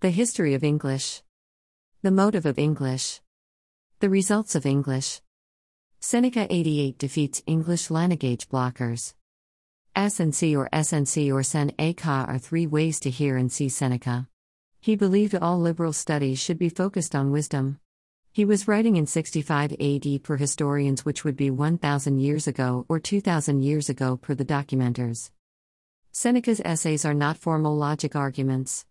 The history of English. The motive of English. The results of English. Seneca 88 defeats English language blockers. SNC or SNC or Sen A Ka are three ways to hear and see Seneca. He believed all liberal studies should be focused on wisdom. He was writing in 65 AD per historians, which would be 1,000 years ago or 2,000 years ago per the documenters. Seneca's essays are not formal logic arguments.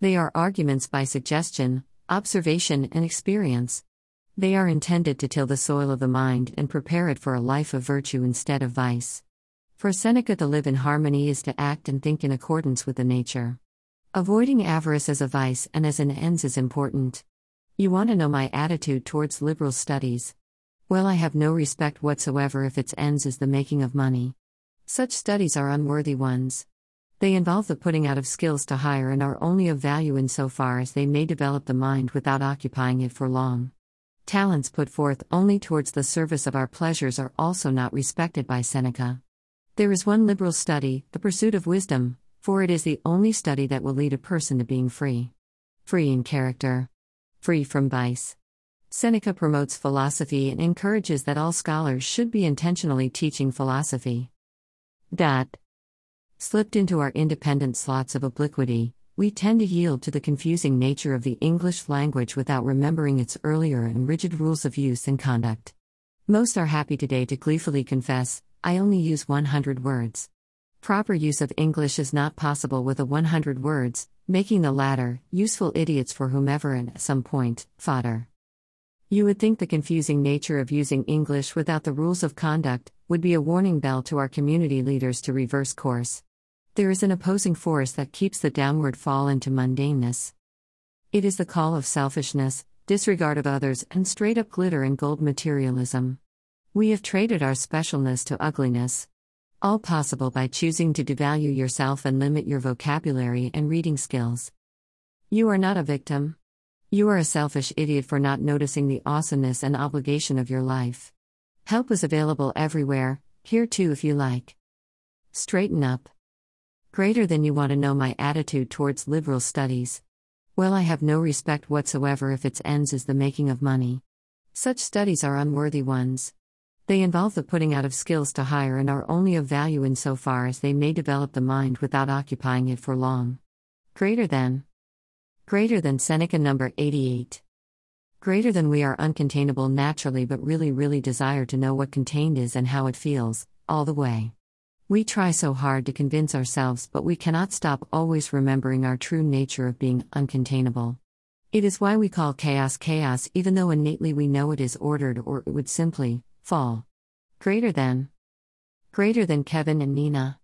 They are arguments by suggestion, observation, and experience. They are intended to till the soil of the mind and prepare it for a life of virtue instead of vice. For Seneca, to live in harmony is to act and think in accordance with the nature. Avoiding avarice as a vice and as an ends is important. You want to know my attitude towards liberal studies? Well, I have no respect whatsoever if its ends is the making of money. Such studies are unworthy ones. They involve the putting out of skills to hire and are only of value insofar as they may develop the mind without occupying it for long. Talents put forth only towards the service of our pleasures are also not respected by Seneca. There is one liberal study, the pursuit of wisdom, for it is the only study that will lead a person to being free. Free in character free from vice. Seneca promotes philosophy and encourages that all scholars should be intentionally teaching philosophy. Dot. Slipped into our independent slots of obliquity, we tend to yield to the confusing nature of the English language without remembering its earlier and rigid rules of use and conduct. Most are happy today to gleefully confess, I only use 100 words. Proper use of English is not possible with a 100 words, making the latter useful idiots for whomever and at some point, fodder. You would think the confusing nature of using English without the rules of conduct would be a warning bell to our community leaders to reverse course. There is an opposing force that keeps the downward fall into mundaneness. It is the call of selfishness, disregard of others, and straight up glitter and gold materialism. We have traded our specialness to ugliness. All possible by choosing to devalue yourself and limit your vocabulary and reading skills. You are not a victim. You are a selfish idiot for not noticing the awesomeness and obligation of your life. Help is available everywhere, here too if you like. Straighten up. Greater than you want to know my attitude towards liberal studies. Well, I have no respect whatsoever if its ends is the making of money. Such studies are unworthy ones. They involve the putting out of skills to hire and are only of value insofar as they may develop the mind without occupying it for long. Greater than. Greater than Seneca number 88. Greater than we are uncontainable naturally but really, really desire to know what contained is and how it feels, all the way. We try so hard to convince ourselves, but we cannot stop always remembering our true nature of being uncontainable. It is why we call chaos chaos, even though innately we know it is ordered or it would simply fall. Greater than. Greater than Kevin and Nina.